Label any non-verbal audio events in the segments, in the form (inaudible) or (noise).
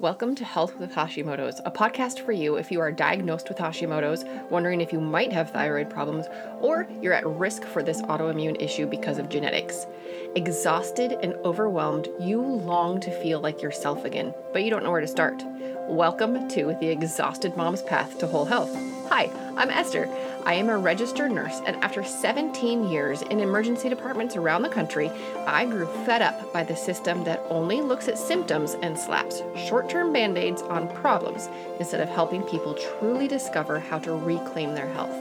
Welcome to Health with Hashimoto's, a podcast for you if you are diagnosed with Hashimoto's, wondering if you might have thyroid problems, or you're at risk for this autoimmune issue because of genetics. Exhausted and overwhelmed, you long to feel like yourself again, but you don't know where to start. Welcome to the Exhausted Mom's Path to Whole Health. Hi, I'm Esther. I am a registered nurse, and after 17 years in emergency departments around the country, I grew fed up by the system that only looks at symptoms and slaps short term band aids on problems instead of helping people truly discover how to reclaim their health.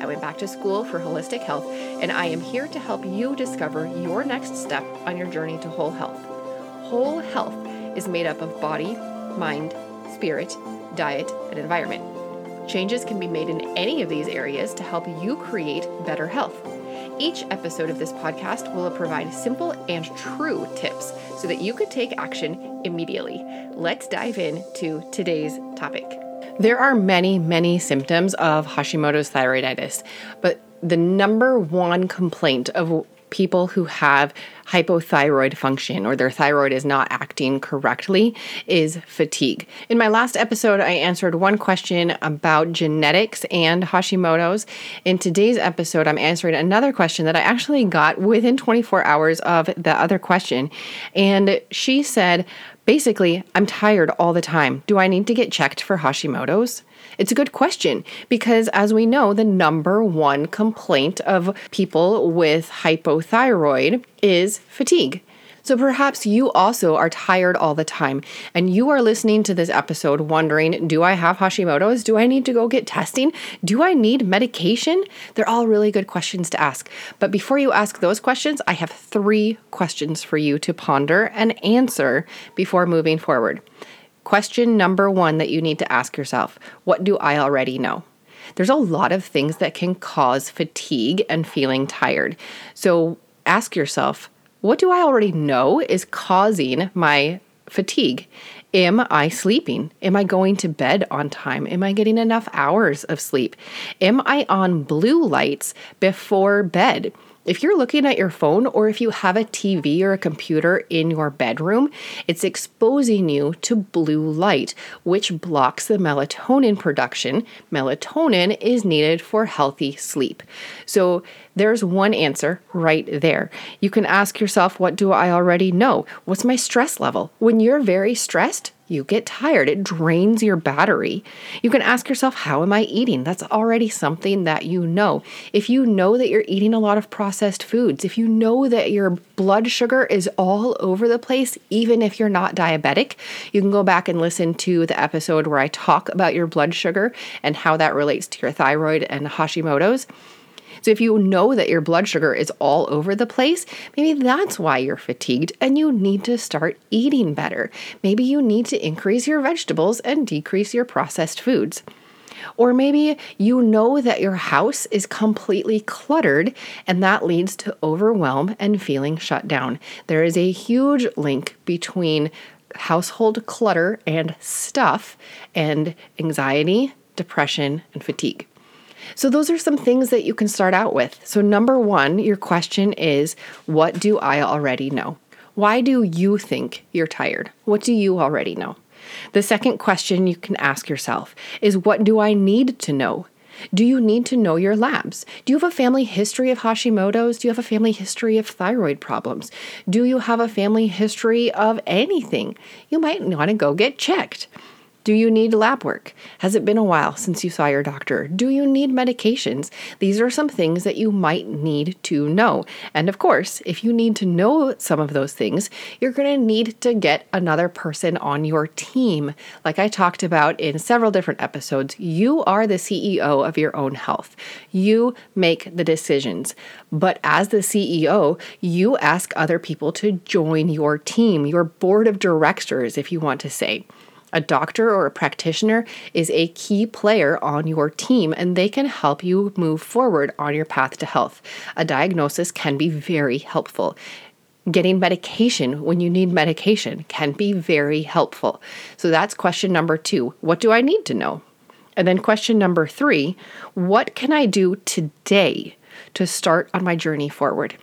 I went back to school for holistic health, and I am here to help you discover your next step on your journey to whole health. Whole health is made up of body, mind, spirit, diet, and environment. Changes can be made in any of these areas to help you create better health. Each episode of this podcast will provide simple and true tips so that you could take action immediately. Let's dive into today's topic. There are many, many symptoms of Hashimoto's thyroiditis, but the number one complaint of people who have hypothyroid function or their thyroid is not acting correctly is fatigue. In my last episode, I answered one question about genetics and Hashimoto's. In today's episode, I'm answering another question that I actually got within 24 hours of the other question. And she said, basically, I'm tired all the time. Do I need to get checked for Hashimoto's? It's a good question because, as we know, the number one complaint of people with hypothyroid is fatigue. So perhaps you also are tired all the time and you are listening to this episode wondering do I have Hashimoto's? Do I need to go get testing? Do I need medication? They're all really good questions to ask. But before you ask those questions, I have three questions for you to ponder and answer before moving forward. Question number one that you need to ask yourself What do I already know? There's a lot of things that can cause fatigue and feeling tired. So ask yourself, what do I already know is causing my fatigue? Am I sleeping? Am I going to bed on time? Am I getting enough hours of sleep? Am I on blue lights before bed? If you're looking at your phone or if you have a TV or a computer in your bedroom, it's exposing you to blue light, which blocks the melatonin production. Melatonin is needed for healthy sleep. So there's one answer right there. You can ask yourself, what do I already know? What's my stress level? When you're very stressed, you get tired. It drains your battery. You can ask yourself, How am I eating? That's already something that you know. If you know that you're eating a lot of processed foods, if you know that your blood sugar is all over the place, even if you're not diabetic, you can go back and listen to the episode where I talk about your blood sugar and how that relates to your thyroid and Hashimoto's. So if you know that your blood sugar is all over the place, maybe that's why you're fatigued and you need to start eating better. Maybe you need to increase your vegetables and decrease your processed foods. Or maybe you know that your house is completely cluttered and that leads to overwhelm and feeling shut down. There is a huge link between household clutter and stuff and anxiety, depression, and fatigue. So, those are some things that you can start out with. So, number one, your question is What do I already know? Why do you think you're tired? What do you already know? The second question you can ask yourself is What do I need to know? Do you need to know your labs? Do you have a family history of Hashimoto's? Do you have a family history of thyroid problems? Do you have a family history of anything? You might want to go get checked. Do you need lab work? Has it been a while since you saw your doctor? Do you need medications? These are some things that you might need to know. And of course, if you need to know some of those things, you're going to need to get another person on your team. Like I talked about in several different episodes, you are the CEO of your own health. You make the decisions. But as the CEO, you ask other people to join your team, your board of directors, if you want to say. A doctor or a practitioner is a key player on your team and they can help you move forward on your path to health. A diagnosis can be very helpful. Getting medication when you need medication can be very helpful. So that's question number two. What do I need to know? And then question number three What can I do today to start on my journey forward?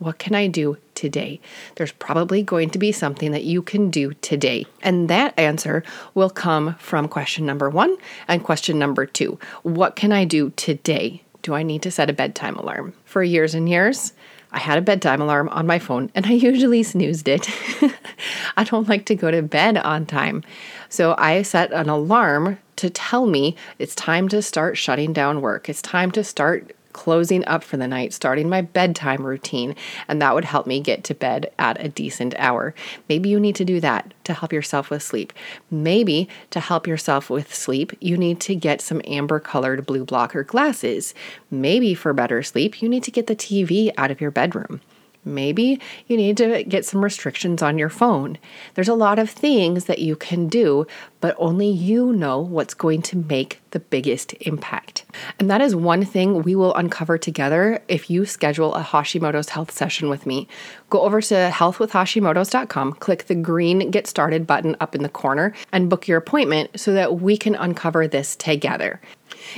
What can I do today? There's probably going to be something that you can do today. And that answer will come from question number one and question number two. What can I do today? Do I need to set a bedtime alarm? For years and years, I had a bedtime alarm on my phone and I (laughs) usually snoozed it. (laughs) I don't like to go to bed on time. So I set an alarm to tell me it's time to start shutting down work. It's time to start closing up for the night, starting my bedtime routine, and that would help me get to bed at a decent hour. Maybe you need to do that to help yourself with sleep. Maybe to help yourself with sleep, you need to get some amber colored blue blocker glasses. Maybe for better sleep, you need to get the TV out of your bedroom. Maybe you need to get some restrictions on your phone. There's a lot of things that you can do, but only you know what's going to make the biggest impact. And that is one thing we will uncover together if you schedule a Hashimoto's health session with me. Go over to healthwithhashimotos.com, click the green Get Started button up in the corner, and book your appointment so that we can uncover this together.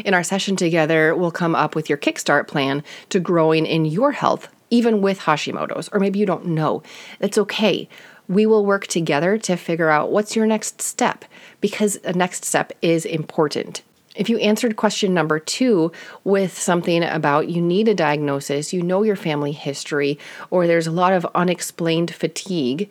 In our session together, we'll come up with your kickstart plan to growing in your health even with Hashimoto's, or maybe you don't know. It's okay. We will work together to figure out what's your next step because the next step is important. If you answered question number two with something about you need a diagnosis, you know your family history, or there's a lot of unexplained fatigue,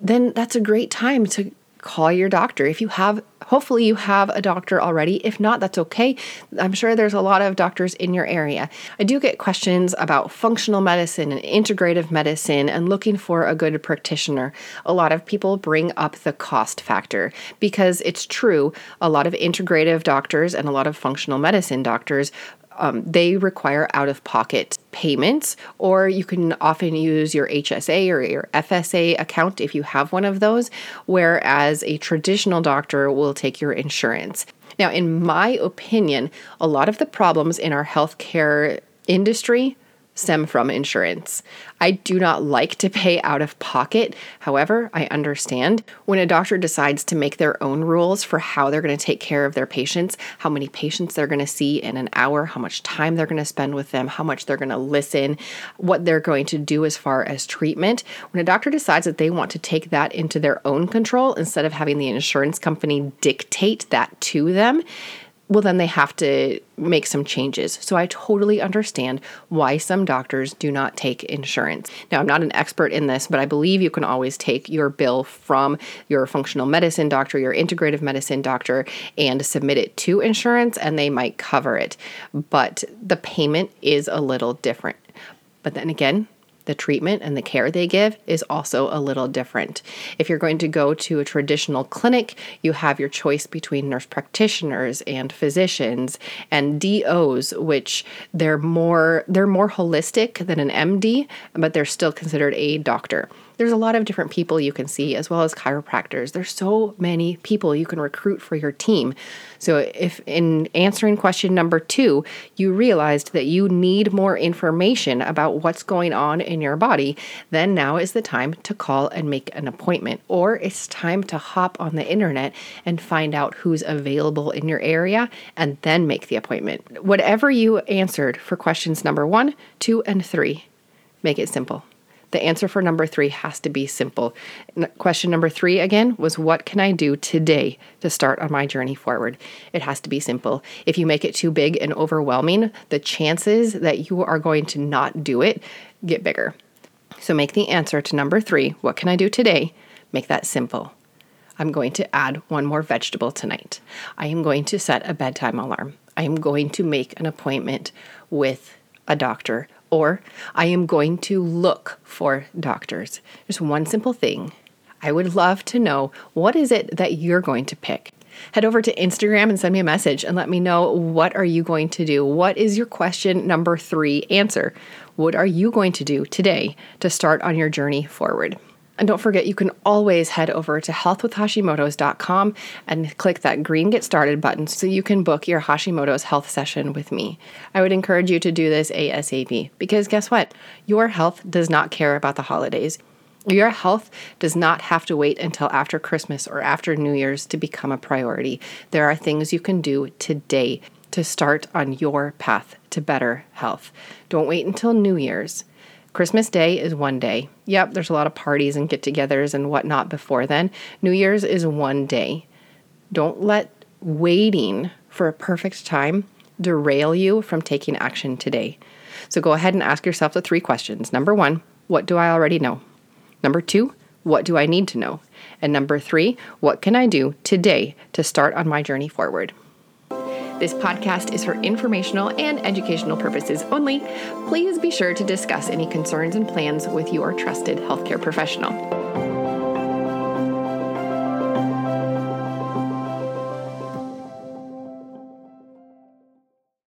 then that's a great time to call your doctor. If you have, hopefully, you have a doctor already. If not, that's okay. I'm sure there's a lot of doctors in your area. I do get questions about functional medicine and integrative medicine and looking for a good practitioner. A lot of people bring up the cost factor because it's true. A lot of integrative doctors and a lot of functional medicine doctors um, they require out of pocket payments, or you can often use your HSA or your FSA account if you have one of those, whereas a traditional doctor will take your insurance. Now, in my opinion, a lot of the problems in our healthcare industry stem from insurance. I do not like to pay out of pocket. However, I understand when a doctor decides to make their own rules for how they're going to take care of their patients, how many patients they're going to see in an hour, how much time they're going to spend with them, how much they're going to listen, what they're going to do as far as treatment. When a doctor decides that they want to take that into their own control instead of having the insurance company dictate that to them, well, then they have to make some changes. So I totally understand why some doctors do not take insurance. Now, I'm not an expert in this, but I believe you can always take your bill from your functional medicine doctor, your integrative medicine doctor, and submit it to insurance, and they might cover it. But the payment is a little different. But then again, the treatment and the care they give is also a little different. If you're going to go to a traditional clinic, you have your choice between nurse practitioners and physicians and DOs, which they're more they're more holistic than an MD, but they're still considered a doctor there's a lot of different people you can see, as well as chiropractors. There's so many people you can recruit for your team. So, if in answering question number two, you realized that you need more information about what's going on in your body, then now is the time to call and make an appointment. Or it's time to hop on the internet and find out who's available in your area and then make the appointment. Whatever you answered for questions number one, two, and three, make it simple. The answer for number three has to be simple. Question number three, again, was what can I do today to start on my journey forward? It has to be simple. If you make it too big and overwhelming, the chances that you are going to not do it get bigger. So make the answer to number three, what can I do today? Make that simple. I'm going to add one more vegetable tonight. I am going to set a bedtime alarm. I am going to make an appointment with a doctor or I am going to look for doctors. Just one simple thing. I would love to know what is it that you're going to pick. Head over to Instagram and send me a message and let me know what are you going to do? What is your question number 3 answer? What are you going to do today to start on your journey forward? And don't forget, you can always head over to healthwithhashimotos.com and click that green Get Started button so you can book your Hashimoto's health session with me. I would encourage you to do this ASAP because guess what? Your health does not care about the holidays. Your health does not have to wait until after Christmas or after New Year's to become a priority. There are things you can do today to start on your path to better health. Don't wait until New Year's Christmas Day is one day. Yep, there's a lot of parties and get togethers and whatnot before then. New Year's is one day. Don't let waiting for a perfect time derail you from taking action today. So go ahead and ask yourself the three questions. Number one, what do I already know? Number two, what do I need to know? And number three, what can I do today to start on my journey forward? This podcast is for informational and educational purposes only. Please be sure to discuss any concerns and plans with your trusted healthcare professional.